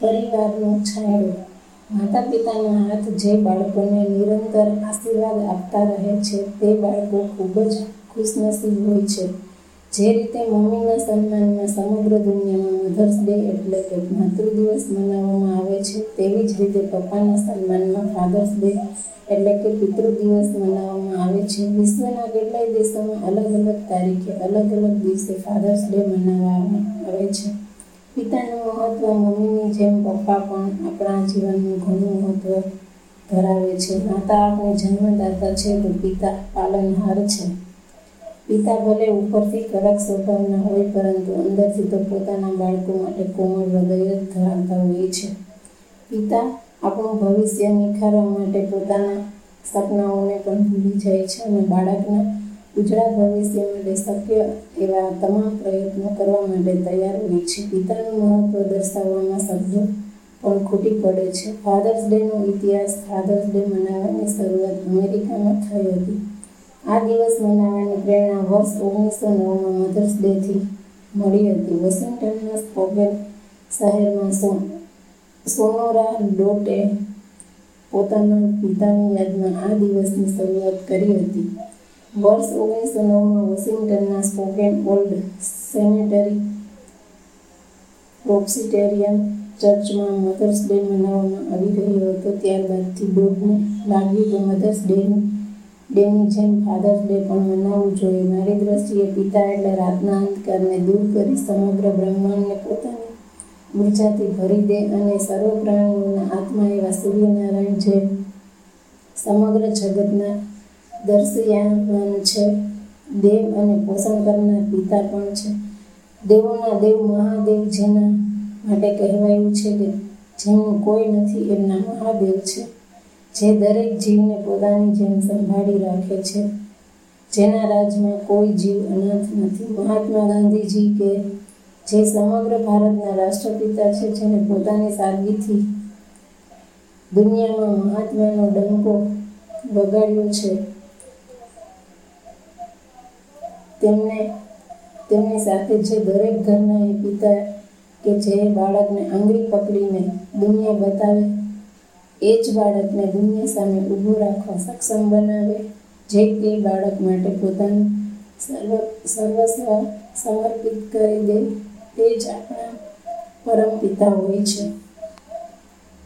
પરિવારનો છાંયડો માતા પિતાના હાથ જે બાળકોને નિરંતર આશીર્વાદ આપતા રહે છે, તે બાળકો ખૂબ જ ખુશનસીબ હોય છે. જે રીતે મમ્મીના સન્માનમાં સમગ્ર દુનિયામાં મધર્સ ડે એટલે કે માતૃદિવસ મનાવવામાં આવે છે, તેવી જ રીતે પપ્પાના સન્માનમાં ફાધર્સ ડે એટલે કે પિતૃ દિવસ મનાવવામાં આવે છે. વિશ્વના કેટલાય દેશોમાં અલગ અલગ તારીખે અલગ અલગ દિવસે ફાધર્સ ડે મનાવવામાં આવે છે. પિતાનું મહત્વ મમ્મીની જેમ પપ્પા પણ આપણા જીવનનું ઘણું મહત્વ ધરાવે છે. માતા આપણે જન્મદાતા છે, તો પિતા પાલનહાર છે. પિતા ભલે ઉપરથી કડક સ્વભાવના હોય, પરંતુ અંદરથી તો પોતાના બાળકો માટે કોમળ હૃદય જ ધરાવતા હોય છે. પિતા આપણું ભવિષ્ય નિખારવા માટે પોતાના સપનાઓને પણ ભૂલી જાય છે અને બાળકના ઉજળા ભવિષ્ય માટે શક્ય એવા તમામ પ્રયત્નો કરવા માટે તૈયાર હોય છે. પિતાનું મહત્વ દર્શાવવામાં શબ્દો પણ ખૂટી પડે છે. ફાધર્સ ડેનો ઇતિહાસ ફાધર્સ ડે મનાવવાની શરૂઆત અમેરિકામાં થઈ હતી. આ દિવસ મનાવવાની પ્રેરણા વર્ષ ઓગણીસો નવમાં મધર્સ ડેથી મળી હતી. વોશિંગ્ટનના સ્પોકેન શહેરમાં સો, સોનોરા ડોટે પોતાના પિતાની યાદમાં આ દિવસની શરૂઆત કરી હતી. વર્ષ ઓગણીસો નવમાં વોશિંગ્ટનના સ્પોકેન ઓલ્ડ સેનેટરી પ્રોક્સિટેરિયન ચર્ચમાં મધર્સ ડે મનાવવામાં આવી રહ્યો હતો. ત્યારબાદથી બોર્ડને લાગ્યું કે મધર્સ ડેની ડેની જેમ ફાધર્સ ડે પણ મનાવવું જોઈએ. મારી દ્રષ્ટિએ પિતા એટલે રાતના અંધકારને દૂર કરી સમગ્ર બ્રહ્માંડને પોતાની ઉર્જાથી ભરી દે અને સર્વ પ્રાણીઓના આત્મા એવા સૂર્યનારાયણ જે સમગ્ર જગતના દર્શયામાન છે. દેવ અને પોષણ કરનાર પિતા પણ છે. દેવોના દેવ મહાદેવ જેના માટે કહેવાયું છે કે જેમનું કોઈ નથી એમના મહાદેવ છે. જે દરેક જીવને પોતાની જેમ સંભાળી રાખે છે. જેના રાજમાં કોઈ જીવ અનાથ નથી. મહાત્મા ગાંધીજી કે જે સમગ્ર ભારતના રાષ્ટ્રપિતા છે, જેને પોતાની સાદગીથી દુનિયામાં મહાત્માનો ડંકો વગાડ્યો છે. તેમને, તેમની સાથે જે દરેક ઘરના એ પિતા કે જે બાળકને આંગળી પકડીને દુનિયા બતાવે, એ જ બાળકને દુનિયા સામે ઊભું રાખવા સક્ષમ બનાવે, જે તે બાળક માટે પોતાનું સર્વ, સર્વસ્વ સમર્પિત કરી દે, તે જ આપણા પરમ પિતા હોય છે.